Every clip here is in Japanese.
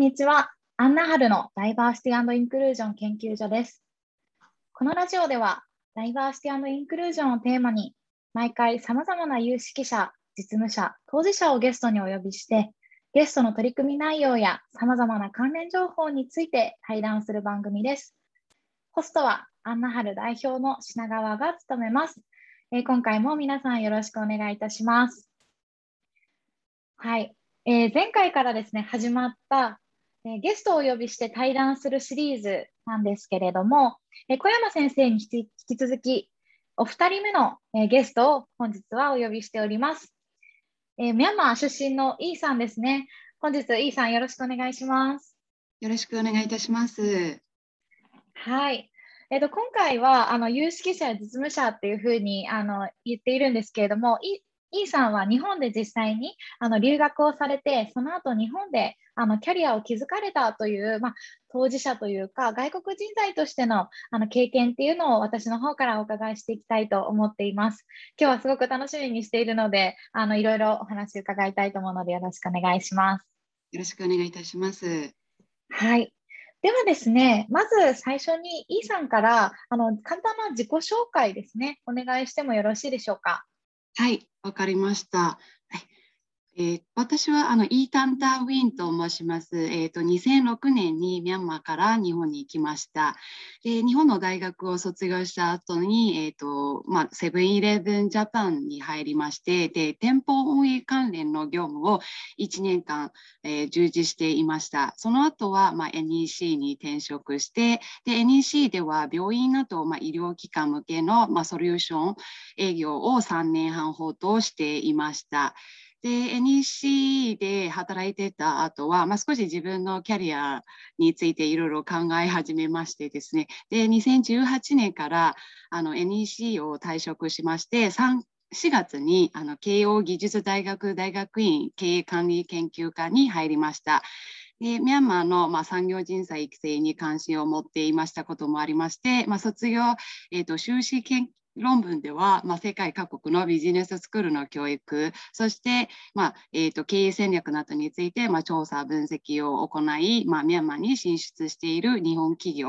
んにちは。アンナハルのダイバーシティインクルージョン研究所です。このラジオでは、ダイバーシティインクルージョンをテーマに、毎回様々な有識者、実務者、当事者をゲストにお呼びして、ゲストの取り組み内容や様々な関連情報について対談する番組です。ホストはアンナハル代表の品川が務めます。えー、今回も皆さんよろしくお願いいたします。はい。えー、前回からですね、始まった、えー、ゲストをお呼びして対談するシリーズなんですけれども、えー、小山先生に引き続き、お二人目の、えゲストを本日はお呼びしております。えミャンマー出身のイーさんですね。本日、イーさんよろしくお願いします。よろしくお願いいたします。はい。えーと、今回はあの有識者や実務者っていうふうにあの言っているんですけれども、イーさんは日本で実際にあの留学をされて、その後日本であのキャリアを築かれたという、まあ、当事者というか、外国人材としてのあの経験っていうのを私の方からお伺いしていきたいと思っています。今日はすごく楽しみにしているので、あのいろいろお話伺いたいと思うので、よろしくお願いします。よろしくお願いいたします。はい。ではですね、まず最初にイーさんからあの簡単な自己紹介ですね、お願いしてもよろしいでしょうか？はい、わかりました。えー、私はあのイータン・ダーウィンと申します。えーと、2006年にミャンマーから日本に行きました。で日本の大学を卒業した後に、えーとまあ、セブンイレブンジャパンに入りましてで、店舗運営関連の業務を1年間、えー、従事していました。その後は、まあ、NEC に転職して、で NEC では病院など、まあ、医療機関向けの、まあ、ソリューション営業を3年半ほどしていました。で NEC で働いてた後は、まあ、少し自分のキャリアについていろいろ考え始めましてですねで2018年からあの NEC を退職しまして3 4月にあの慶應義塾大学大学院経営管理研究科に入りました。でミャンマーの、まあ、産業人材育成に関心を持っていましたこともありまして、まあ、卒業、えーと、修士研論文では、まあ、世界各国のビジネススクールの教育、そして、まあえーと、経営戦略などについて、まあ、調査、分析を行い、まあ、ミャンマーに進出している日本企業、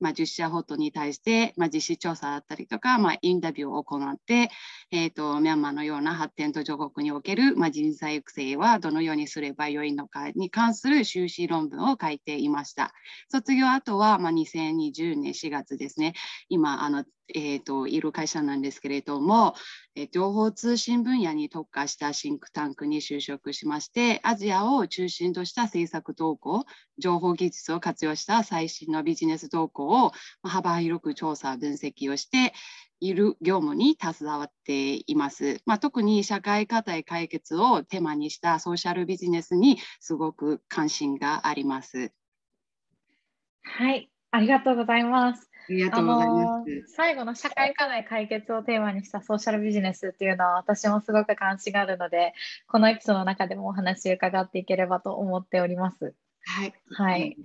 まあ、10社ほどに対して、まあ、実施調査だったりとか、まあ、インタビューを行って、えーと、ミャンマーのような発展途上国における、まあ、人材育成はどのようにすればよいのかに関する修士論文を書いていました。卒業後は、まあ、2020年4月ですね、今、あのえーと、いる会社なんですけれども、えー、情報通信分野に特化したシンクタンクに就職しましてアジアを中心とした政策動向情報技術を活用した最新のビジネス動向を幅広く調査分析をしている業務に携わっています。まあ、特に社会課題解決をテーマにしたソーシャルビジネスにすごく関心があります。はい、ありがとうございます。ありがとうございます。最後の社会課題解決をテーマにしたソーシャルビジネスっていうのは私もすごく関心があるので、このエピソードの中でもお話を伺っていければと思っております。はい。はい。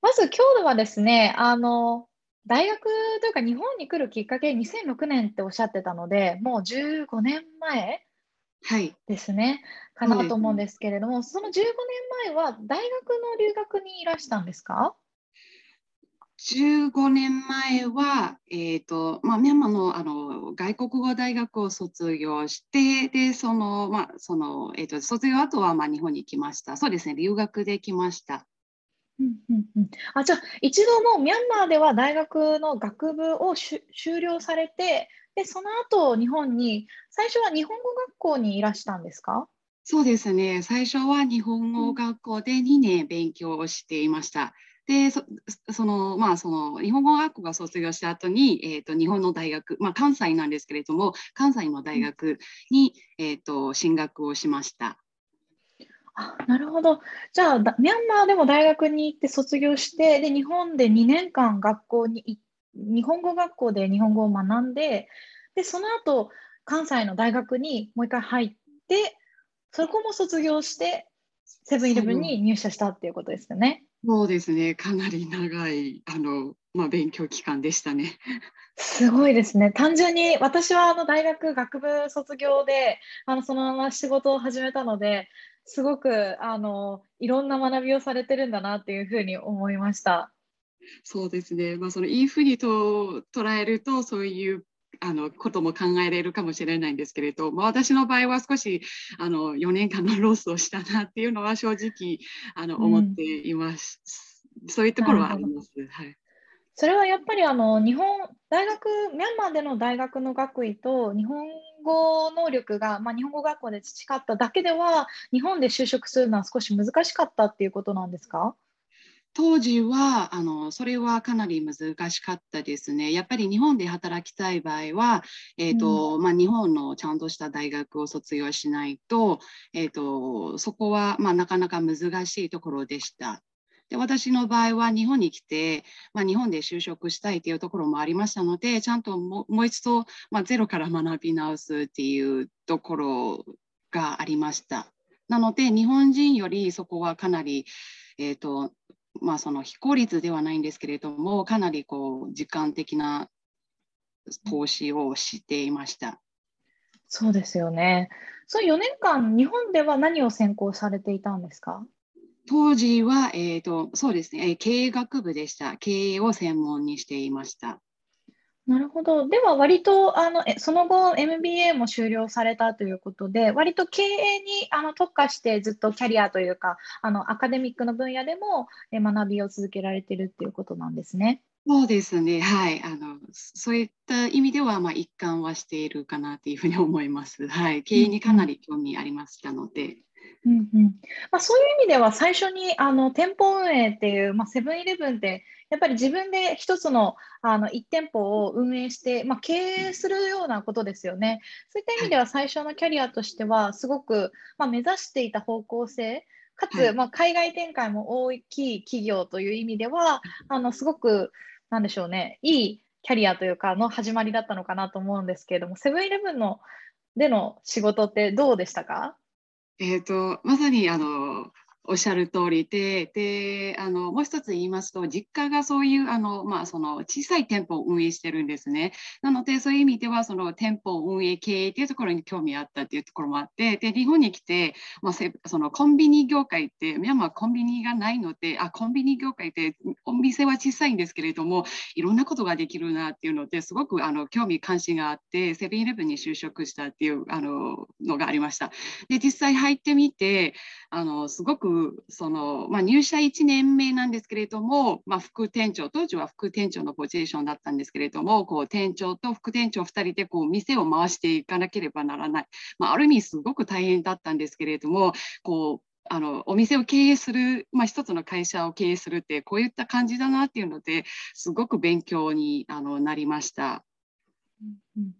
まず今日はですね、あの、大学というか日本に来るきっかけ2006年っておっしゃってたので、もう15年前ですね、はい、かなと思うんですけれども、その15年前は大学の留学にいらしたんですか？15年前は、えーとまあ、ミャンマーのあの外国語大学を卒業してでその、まあそのえーと、卒業後はまあ日本に来ました。そうですね。留学で来ました。うんうんうん、あじゃあ一度もミャンマーでは大学の学部を修了されてでその後日本に最初は日本語学校にいらしたんですか？そうですね。最初は日本語学校で2年勉強をしていました。でそのまあその日本語学校が卒業した後に、えーと、日本の大学、まあ、関西なんですけれども関西の大学に、えーと、進学をしました。あなるほど。じゃあミャンマーでも大学に行って卒業してで日本で2年間学校に日本語学校で日本語を学んででその後関西の大学にもう一回入ってそこも卒業してセブンイレブンに入社したっていうことですよね。そうですね、かなり長い、あの、もまあ、勉強期間でしたね。すごいですね。単純に私はあの大学学部卒業であのそのまま仕事を始めたのですごくあのいろんな学びをされてるんだなっていうふうに思いました。そうですね。まあそのいいふうにと捉えるとそういうあのことも考えられるかもしれないんですけれど、まあ、私の場合は少しあの4年間のロスをしたなっていうのは正直あの思っています。うん、そういうところはあります。はい。それはやっぱりあの日本大学ミャンマーでの大学の学位と日本語能力が、まあ、日本語学校で培っただけでは日本で就職するのは少し難しかったっていうことなんですか？当時はあのそれはかなり難しかったですね。やっぱり日本で働きたい場合は、えーと、うん、まあ、日本のちゃんとした大学を卒業しないと,、えーとそこは、まあ、なかなか難しいところでした。で私の場合は日本に来て、まあ、日本で就職したいというところもありましたのでちゃんともう一度、まあ、ゼロから学び直すっていうところがありました。なので日本人よりそこはかなり、えーとまあ、その非効率ではないんですけれどもかなりこう時間的な投資をしていました。そうですよね。その4年間、日本では何を専攻されていたんですか？当時は、えーと、そうですね、経営学部でした。経営を専門にしていました。なるほど。では、割とあのその後、MBA も修了されたということで、割と経営にあの特化してずっとキャリアというか、あのアカデミックの分野でも学びを続けられているということなんですね。そうですね、はい、あのそういった意味では、まあ、一貫はしているかなというふうに思います。はい、経営にかなり興味ありましたので。うんうん。まあ、そういう意味では最初にあの店舗運営っていう、まあ、セブンイレブンってやっぱり自分で一つのあの1店舗を運営して、まあ、経営するようなことですよね。そういった意味では最初のキャリアとしてはすごく、まあ、目指していた方向性かつ、まあ、海外展開も大きい企業という意味ではあのすごくなんでしょうねいいキャリアというかの始まりだったのかなと思うんですけれどもセブンイレブンのでの仕事ってどうでしたか？えーと、まさにあのおっしゃる通りで、で、あの、もう一つ言いますと、実家がそういう、あの、まあ、その小さい店舗を運営してるんですね。なので、そういう意味では、その店舗運営経営っていうところに興味あったっていうところもあって、で、日本に来て、まあ、そのコンビニ業界って、ミャンマーコンビニがないので、あ、コンビニ業界って、お店は小さいんですけれども、いろんなことができるなっていうので、すごくあの興味関心があって、セブンイレブンに就職したっていうあののがありました。で、実際入ってみて、あのすごくその、まあ、入社1年目なんですけれども、まあ、副店長当時は副店長のポジションだったんですけれどもこう店長と副店長2人でこう店を回していかなければならない、まあ、ある意味すごく大変だったんですけれどもこうあのお店を経営する、まあ、一つの会社を経営するってこういった感じだなっていうのですごく勉強にあのなりました。うん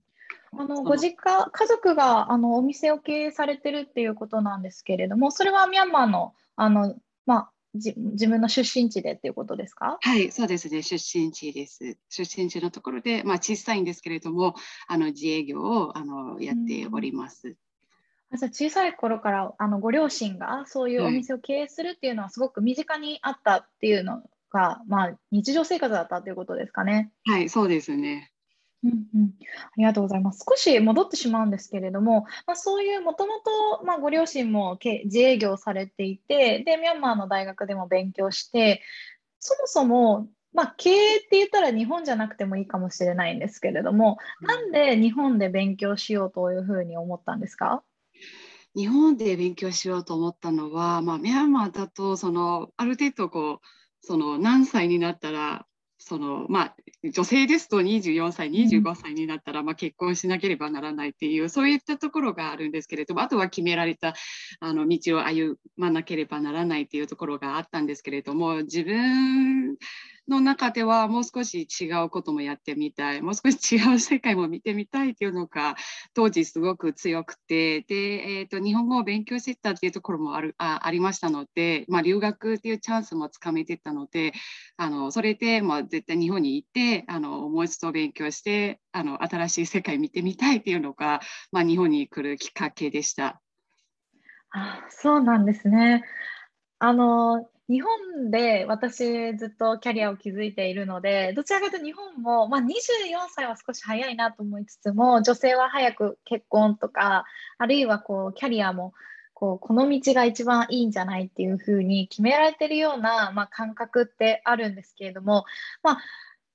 あのご実家、家族があのお店を経営されてるっていうことなんですけれども、それはミャンマーのあの、まあ、じ自分の出身地でっていうことですか？はい、そうですね、出身地です。出身地のところで、まあ、小さいんですけれども、あの自営業をあのやっております。あじゃあ小さい頃からあのご両親がそういうお店を経営するっていうのはすごく身近にあったっていうのが、まあ、日常生活だったということですかね。はい、そうですね。うんうん、ありがとうございます。少し戻ってしまうんですけれども、まあ、そういうもともとご両親も自営業されていてで、ミャンマーの大学でも勉強して、そもそも、まあ、経営って言ったら日本じゃなくてもいいかもしれないんですけれども、なんで日本で勉強しようというふうに思ったんですか？日本で勉強しようと思ったのは、まあ、ミャンマーだとそのある程度こうその何歳になったらそのまあ、女性ですと24歳25歳になったら、まあ、結婚しなければならないっていうそういったところがあるんですけれどもあとは決められたあの道を歩まなければならないっていうところがあったんですけれども自分の中ではもう少し違うこともやってみたいもう少し違う世界も見てみたいっていうのが当時すごく強くてで、えーと、日本語を勉強してたっていうところもあるあありましたので、まあ、留学っていうチャンスもつかめてたのであのそれで、まあ、絶対日本に行ってあのもう一度勉強してあの新しい世界見てみたいっていうのが、まあ、日本に来るきっかけでした。あそうなんですね。あの日本で私ずっとキャリアを築いているので、どちらかというと日本も、まあ、24歳は少し早いなと思いつつも、女性は早く結婚とか、あるいはこうキャリアもこうこの道が一番いいんじゃないっていうふうに決められてるような、まあ、感覚ってあるんですけれども、まあ、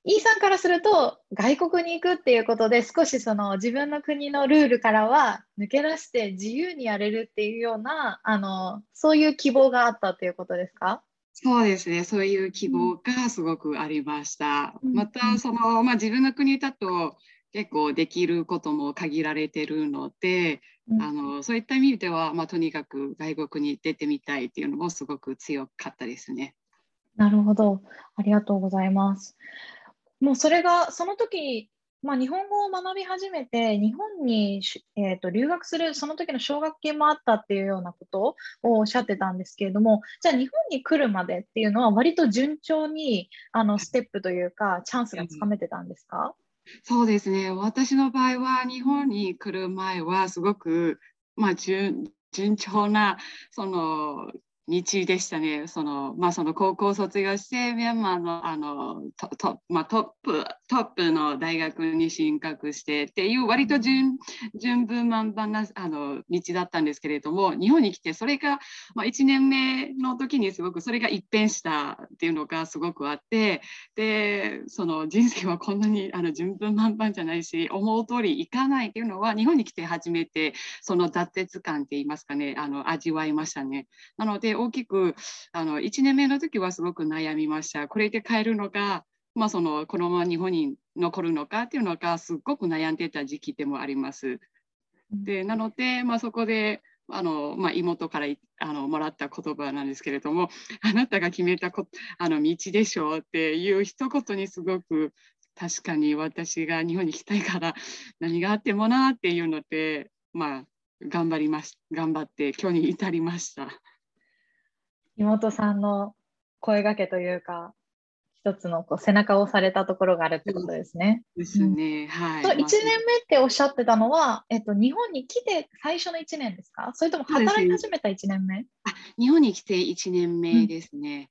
E さんからすると外国に行くっていうことで少しその自分の国のルールからは抜け出して自由にやれるっていうようなあのそういう希望があったということですか？そうですね、そういう希望がすごくありました。うん、またその、まあ、自分の国だと結構できることも限られてるので、うん、あのそういった意味では、まあ、とにかく外国に出てみたいっていうのもすごく強かったですね。なるほど、ありがとうございます。もうそれがその時まあ、日本語を学び始めて、日本に、えーと、留学する、その時の奨学金もあったっていうようなことをおっしゃってたんですけれども、じゃあ日本に来るまでっていうのは、割と順調にあのステップというか、チャンスがつかめてたんですか、そうですね、私の場合は、日本に来る前は、すごく、まあ、順順調なその道でしたね。そのまあ、その高校卒業して、ミャンマーのあのトト,、まあ、トップトップの大学に進学してっていう割と順順風満帆なあの道だったんですけれども、日本に来てそれが、まあ、1年目の時にすごくそれが一変したっていうのがすごくあって、でその人生はこんなにあの順風満帆じゃないし、思う通りいかないっていうのは日本に来て初めてその挫折感って言いますかね、あの味わいましたね。なので大きくあの1年目の時はすごく悩みました。これで帰るのか、まあ、そのこのまま日本に残るのかっていうのがすごく悩んでた時期でもあります。でなので、まあ、そこであの、まあ、妹からあのもらった言葉なんですけれどもあなたが決めたこあの道でしょうっていう一言にすごく確かに私が日本に来たいから何があってもなっていうのでまあ頑張ります頑張って今日に至りました。妹さんの声がけというか、一つのこう背中を押されたところがあるってことですね。ですね。はい。1年目っておっしゃってたのは、えっと、日本に来て最初の1年ですか？それとも働き始めた1年目、あ日本に来て1年目ですね。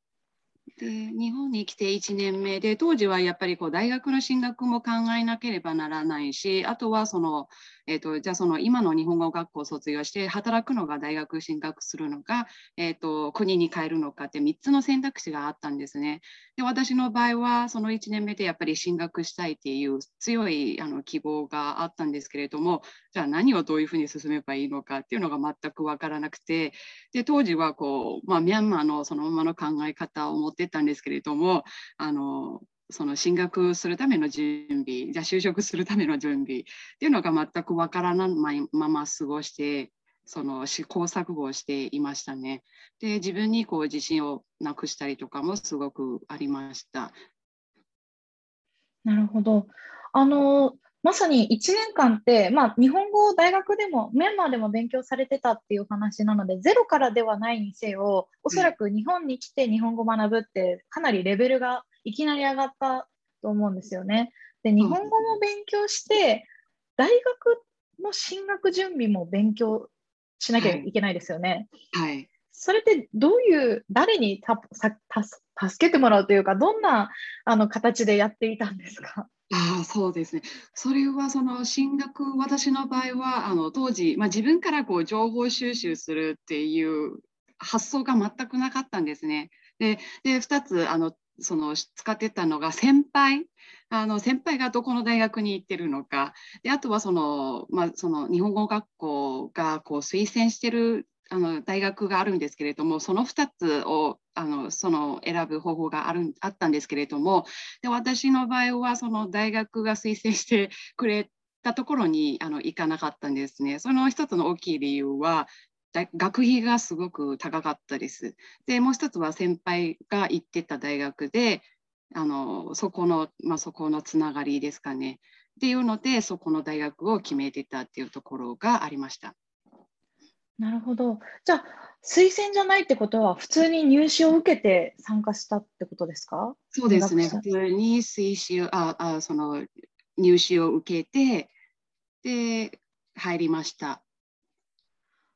で日本に来て1年目で当時はやっぱりこう大学の進学も考えなければならないしあとはその、えーと、じゃあその今の日本語学校を卒業して働くのが大学進学するのか、えーと、国に帰るのかって3つの選択肢があったんですね。で私の場合はその1年目でやっぱり進学したいっていう強いあの希望があったんですけれどもじゃあ何をどういうふうに進めばいいのかっていうのが全く分からなくてで当時はこう、まあ、ミャンマーのそのままの考え方を持ってったんですけれどもあのその進学するための準備じゃあ就職するための準備っていうのが全くわからないまま過ごしてその試行錯誤をしていましたね。で自分にこう自信をなくしたりとかもすごくありました。なるほど。あのまさに1年間って、まあ、日本語を大学でもミャンマーでも勉強されてたっていう話なのでゼロからではないにせよおそらく日本に来て日本語を学ぶってかなりレベルがいきなり上がったと思うんですよね。で日本語も勉強して大学の進学準備も勉強しなきゃいけないですよね。はい、はい、それってどういう誰にたさ助けてもらうというかどんなあの形でやっていたんですか？ああそうですね。それはその進学、私の場合はあの当時、まあ、自分からこう情報収集するっていう発想が全くなかったんですね。でで2つあのその使ってたのが先輩あの先輩がどこの大学に行ってるのかであとはその,、まあ、その日本語学校がこう推薦してるあの大学があるんですけれどもその2つをあのその選ぶ方法があるあったんですけれどもで私の場合はその大学が推薦してくれたところにあの行かなかったんですね。その一つの大きい理由は学費がすごく高かったです。でもう一つは先輩が行ってた大学であのそこの、まあ、そこのつながりですかね。っていうのでそこの大学を決めてたっていうところがありました。なるほど。じゃあ、推薦じゃないってことは、普通に入試を受けて参加したってことですか？そうですね。普通に推薦ああその入試を受けて、で、入りました。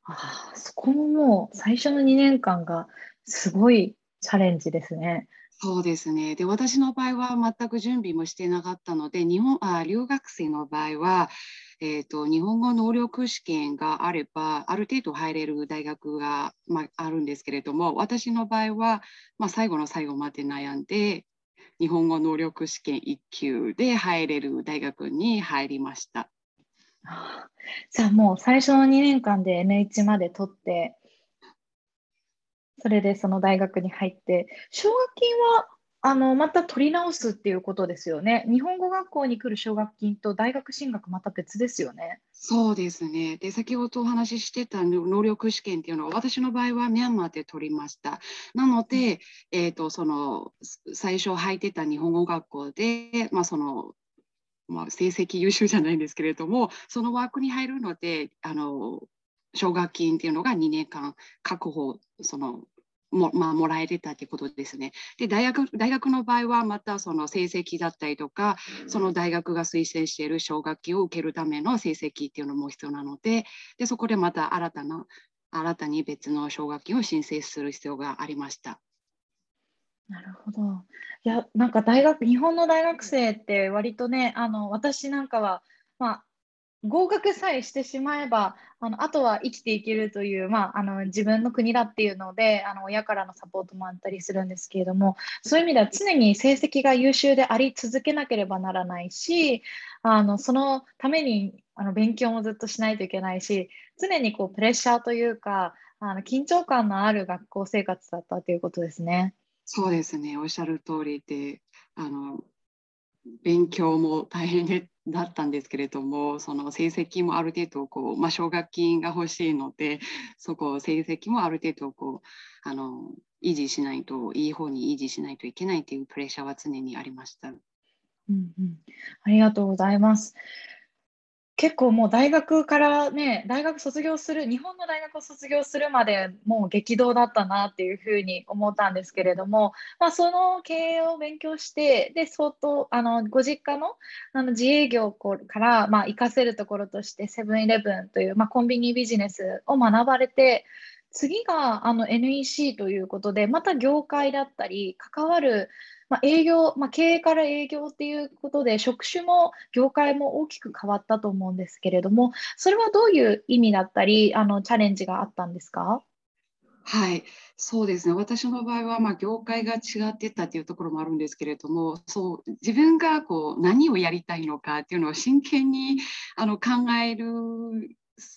ああ、そこももう最初の2年間がすごいチャレンジですね。そうですね。で、私の場合は全く準備もしてなかったので、日本あ留学生の場合は、えーと、日本語能力試験があれば、ある程度入れる大学が、まあ、あるんですけれども、私の場合は、まあ、最後の最後まで悩んで、日本語能力試験1級で入れる大学に入りました。じゃあもう最初の2年間で N1 まで取って、それでその大学に入って、奨学金はあのまた取り直すっていうことですよね。日本語学校に来る奨学金と大学進学また別ですよね。そうですね。で、先ほどお話ししてた能力試験っていうのは、私の場合はミャンマーで取りました。なので、えっ、ー、と、その、最初入ってた日本語学校で、まあ、その、まあ、成績優秀じゃないんですけれども、その枠に入るので、あの、奨学金っていうのが2年間確保、その、も,、まあ、もらえてたってことですね。で大学大学の場合はまたその成績だったりとかその大学が推薦している奨学金を受けるための成績っていうのも必要なのででそこでまた新たな新たに別の奨学金を申請する必要がありました。なるほど。いや、なんか大学、日本の大学生って割とね、あの私なんかは、まあ、合格さえしてしまえばあのあとは生きていけるという、まあ、あの自分の国だっていうのであの親からのサポートもあったりするんですけれどもそういう意味では常に成績が優秀であり続けなければならないしあのそのためにあの勉強もずっとしないといけないし常にこうプレッシャーというかあの緊張感のある学校生活だったということですね。そうですねおっしゃる通りであの勉強も大変でだったんですけれどもその成績もある程度こう、まあ、奨学金が欲しいのでそこ成績もある程度こうあの維持しないといい方に維持しないといけないというプレッシャーは常にありました。うんうん、ありがとうございます。結構もう大学からね、大学卒業する、日本の大学を卒業するまでもう激動だったなっていうふうに思ったんですけれども、まあ、その経営を勉強して、で、相当、あの、ご実家のあの自営業から、まあ、活かせるところとして、セブンイレブンという、まあ、コンビニビジネスを学ばれて、次があの NEC ということで、また業界だったり、関わるまあ、営業、まあ、経営から営業っていうことで職種も業界も大きく変わったと思うんですけれどもそれはどういう意味だったりあのチャレンジがあったんですか？はい、そうですね。私の場合は、まあ、業界が違ってたっていうところもあるんですけれども、そう、自分がこう、何をやりたいのかっていうのを真剣にあの考える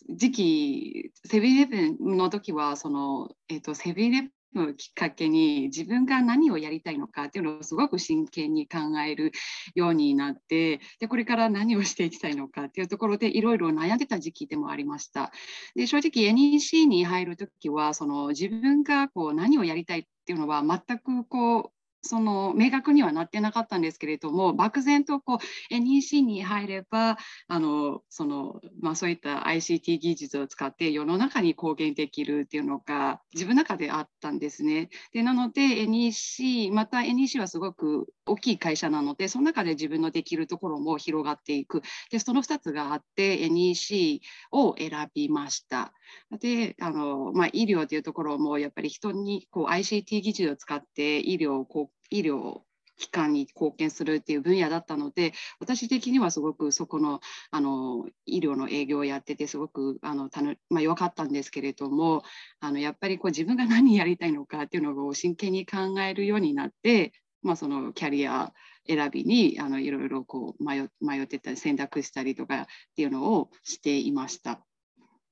時期、セブンイレブンの時は、その、えっ、ー、と、セブンイレのきっかけに自分が何をやりたいのかっていうのをすごく真剣に考えるようになってでこれから何をしていきたいのかっていうところでいろいろ悩んでた時期でもありました。で正直 NEC に入る時はその自分がこう何をやりたいっていうのは全くこうその明確にはなってなかったんですけれども漠然とこう NEC に入ればあのその、まあ、そういった ICT 技術を使って世の中に貢献できるっていうのが自分の中であったんですね。でなので NEC また NEC はすごく大きい会社なのでその中で自分のできるところも広がっていくでその2つがあって NEC を選びました。であの、まあ、医療というところもやっぱり人にこう ICT 技術を使って医療こう医療機関に貢献するっていう分野だったので私的にはすごくそこのあの医療の営業をやっててすごくあのたの、まあ、弱かったんですけれどもあのやっぱりこう自分が何やりたいのかっていうのを真剣に考えるようになって、まあ、そのキャリア選びにあのいろいろこう迷ってたり選択したりとかっていうのをしていました。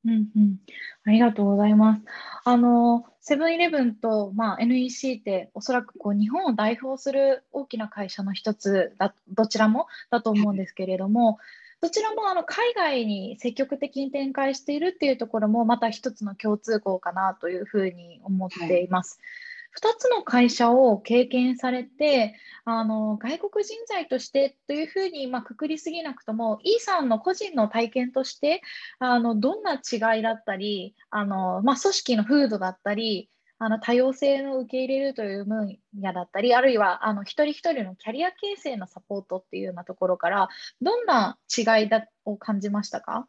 うんうん、ありがとうございます。あのセブンイレブンと、まあ、NEC っておそらくこう日本を代表する大きな会社の一つだどちらもだと思うんですけれどもどちらもあの海外に積極的に展開しているっていうところもまた一つの共通項かなというふうに思っています。はい2つの会社を経験されてあの外国人材としてというふうに、まあ、くくりすぎなくとも E さんの個人の体験としてあのどんな違いだったりあの、まあ、組織の風土だったりあの多様性の受け入れるという分野だったりあるいはあの一人一人のキャリア形成のサポートっていうようなところからどんな違いだを感じましたか？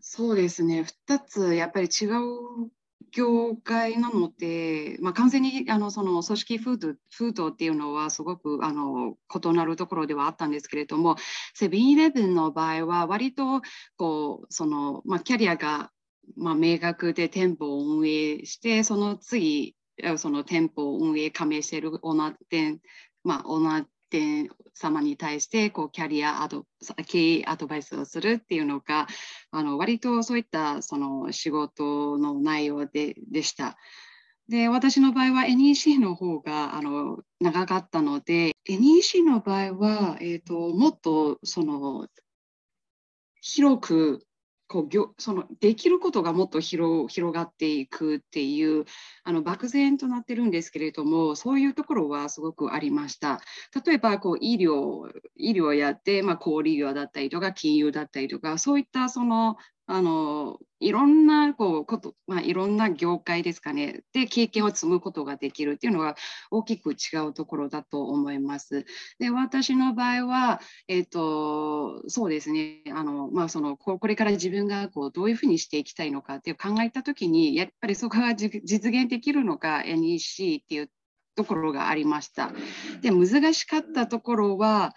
そうですね。2つやっぱり違う業界なので、まあ、完全にあのその組織風土風土っていうのはすごくあの異なるところではあったんですけれどもセブンイレブンの場合は割とこうその、まあ、キャリアが、まあ、明確で店舗を運営してその次その店舗を運営加盟しているオーナー店、まあ、オーナー店様に対してこうキャリアアド経営アドバイスをするっていうのがあの割とそういったその仕事の内容ででした。で私の場合は NEC の方があの長かったので NEC の場合は、えーともっとその広くこうそのできることがもっと広広がっていくっていうあの漠然となってるんですけれどもそういうところはすごくありました。例えばこう医療医療やって、まあ、小売業だったりとか金融だったりとかそういったそのあのいろんなこうこと、まあ、いろんな業界ですかねで経験を積むことができるっていうのは大きく違うところだと思います。で私の場合は、えーと、そうですねあの、まあ、そのこれから自分がこうどういうふうにしていきたいのかって考えた時にやっぱりそこが実現できるのか NEC っていうところがありました。で難しかったところは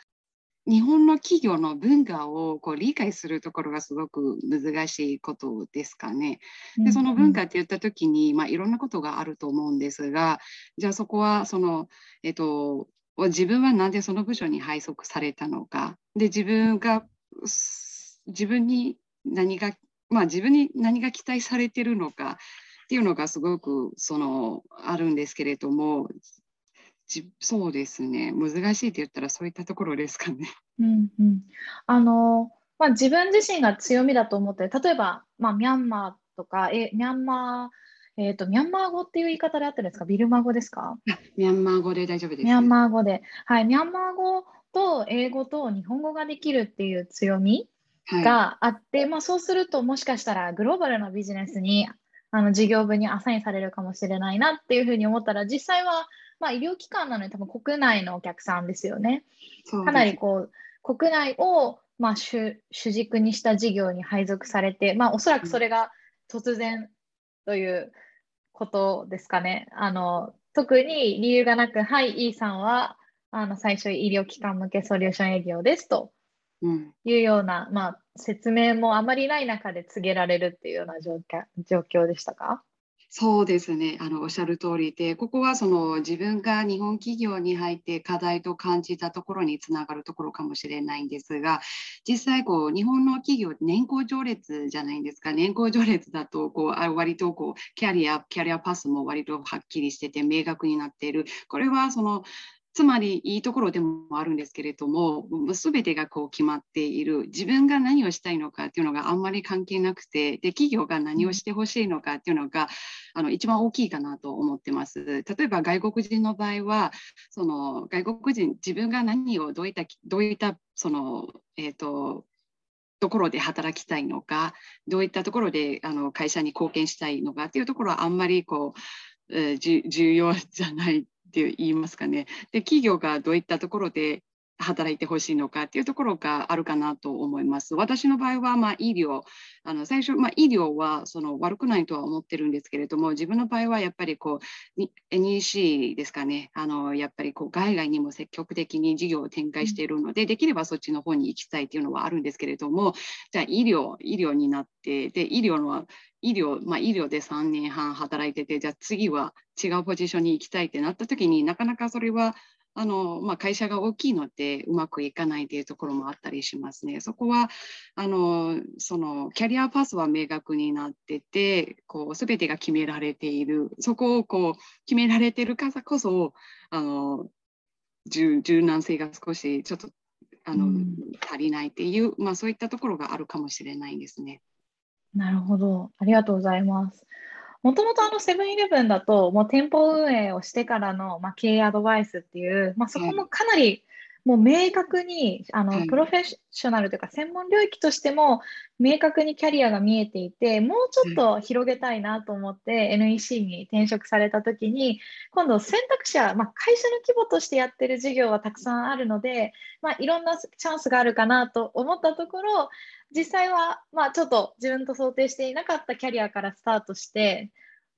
日本の企業の文化をこう理解するところがすごく難しいことですかね。でその文化って言った時に、まあ、いろんなことがあると思うんですがじゃあそこはその、えっと、自分は何でその部署に配属されたのかで自分が自分に何が、まあ、自分に何が期待されてるのかっていうのがすごくそのあるんですけれどもそうですね難しいって言ったらそういったところですかね。うんうんあのまあ、自分自身が強みだと思って例えば、まあ、ミャンマーとかえミャンマーえーと、ミャンマー語っていう言い方であってるんですか？ビルマ語ですか？ミャンマー語で大丈夫です。ミャンマー語で。はい、ミャンマー語と英語と日本語ができるっていう強みがあって、はい、まあ、そうするともしかしたらグローバルなビジネスにあの事業部にアサインされるかもしれないなっていうふうに思ったら実際はまあ、医療機関なので多分国内のお客さんですよね。かなりこう国内をまあ主主軸にした事業に配属されて、まあ、おそらくそれが突然ということですかね。あの特に理由がなく、はい、E さんはあの最初医療機関向けソリューション営業ですというような、うん、まあ、説明もあまりない中で告げられるっていうような状況でしたか？そうですね。あのおっしゃる通りでここはその自分が日本企業に入って課題と感じたところにつながるところかもしれないんですが実際こう日本の企業年功序列じゃないんですか。年功序列だとこう割とこうキャリアキャリアパスも割とはっきりしてて明確になっている。これはそのつまりいいところでもあるんですけれども全てがこう決まっている自分が何をしたいのかっていうのがあんまり関係なくてで企業が何をしてほしいのかっていうのがあの一番大きいかなと思ってます。例えば外国人の場合はその外国人自分が何をどういったどういったその、えーとところで働きたいのかどういったところであの会社に貢献したいのかっていうところはあんまりこう、重要じゃないって言いますかね。で企業がどういったところで働いてほしいのかっていうところがあるかなと思います。私の場合は、まあ、医療、あの最初、まあ、医療はその悪くないとは思ってるんですけれども、自分の場合はやっぱりこう NEC ですかね、あのやっぱりこう海外にも積極的に事業を展開しているので、できればそっちの方に行きたいっていうのはあるんですけれども、じゃあ医療、医療になって、で医療の医療、まあ、医療で3年半働いてて、じゃあ次は違うポジションに行きたいってなった時になかなかそれはあの、まあ、会社が大きいのでうまくいかないというところもあったりしますね。そこはあのそのキャリアパスは明確になっててこう全てが決められているそこをこう決められているからこそあの柔軟性が少しちょっとあの、うん、足りないっていう、まあ、そういったところがあるかもしれないですね。なるほど。ありがとうございます。もともとあのセブンイレブンだと、もう店舗運営をしてからの、まあ、経営アドバイスっていう、まあ、そこもかなりもう明確にあの、プロフェッショナルというか専門領域としても明確にキャリアが見えていてもうちょっと広げたいなと思って NEC に転職された時に今度選択肢は、まあ、会社の規模としてやってる事業はたくさんあるので、まあ、いろんなチャンスがあるかなと思ったところ実際は、まあ、ちょっと自分と想定していなかったキャリアからスタートして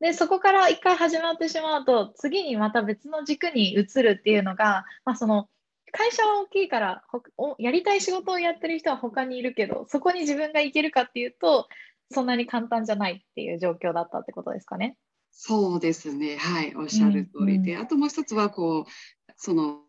で、そこから一回始まってしまうと、次にまた別の軸に移るっていうのが、まあ、その会社は大きいからほやりたい仕事をやってる人は他にいるけど、そこに自分が行けるかっていうと、そんなに簡単じゃないっていう状況だったってことですかね。そうですね、はい、おっしゃる通りで、うんうん、あともう一つはこうその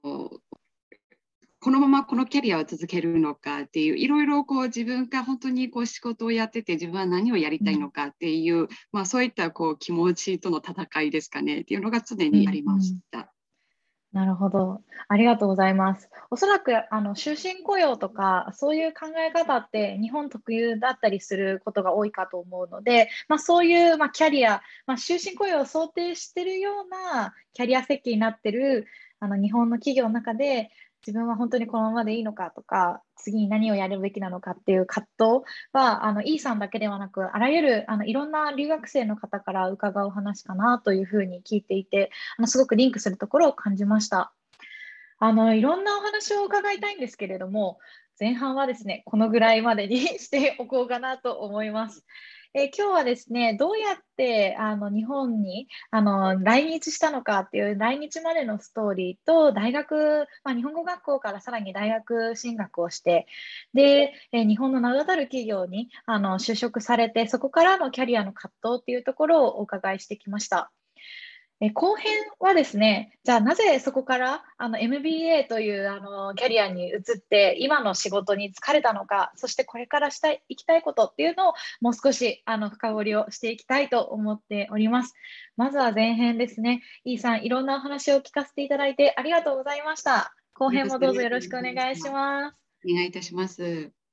このままこのキャリアを続けるのかっていういろいろこう自分が本当にこう仕事をやってて自分は何をやりたいのかっていう、うん、まあ、そういったこう気持ちとの戦いですかねっていうのが常にありました。うんなるほど。ありがとうございます。おそらく、あの、終身雇用とか、そういう考え方って日本特有だったりすることが多いかと思うので、まあ、そういう、まあ、キャリア、まあ、終身雇用を想定してるようなキャリア設計になってる、あの、日本の企業の中で、自分は本当にこのままでいいのかとか、次に何をやるべきなのかっていう葛藤は、あの、イーさんだけではなく、あらゆる、あの、いろんな留学生の方から伺う話かなというふうに聞いていて、あの、すごくリンクするところを感じました。あの、いろんなお話を伺いたいんですけれども、前半はですね、このぐらいまでに しておこうかなと思います。え今日はですね、どうやってあの日本にあの来日したのかっていう来日までのストーリーと大学、まあ、日本語学校からさらに大学進学をしてで、え日本の名だたる企業にあの就職されてそこからのキャリアの葛藤っていうところをお伺いしてきました。え後編はですね、じゃあなぜそこからあの MBA というあのキャリアに移って今の仕事に疲れたのか、そしてこれからしたい行きたいことっていうのをもう少しあの深掘りをしていきたいと思っております。まずは前編ですね。イーさん、いろんなお話を聞かせていただいてありがとうございました。後編もどうぞよろしくお願いします。お願いいたします。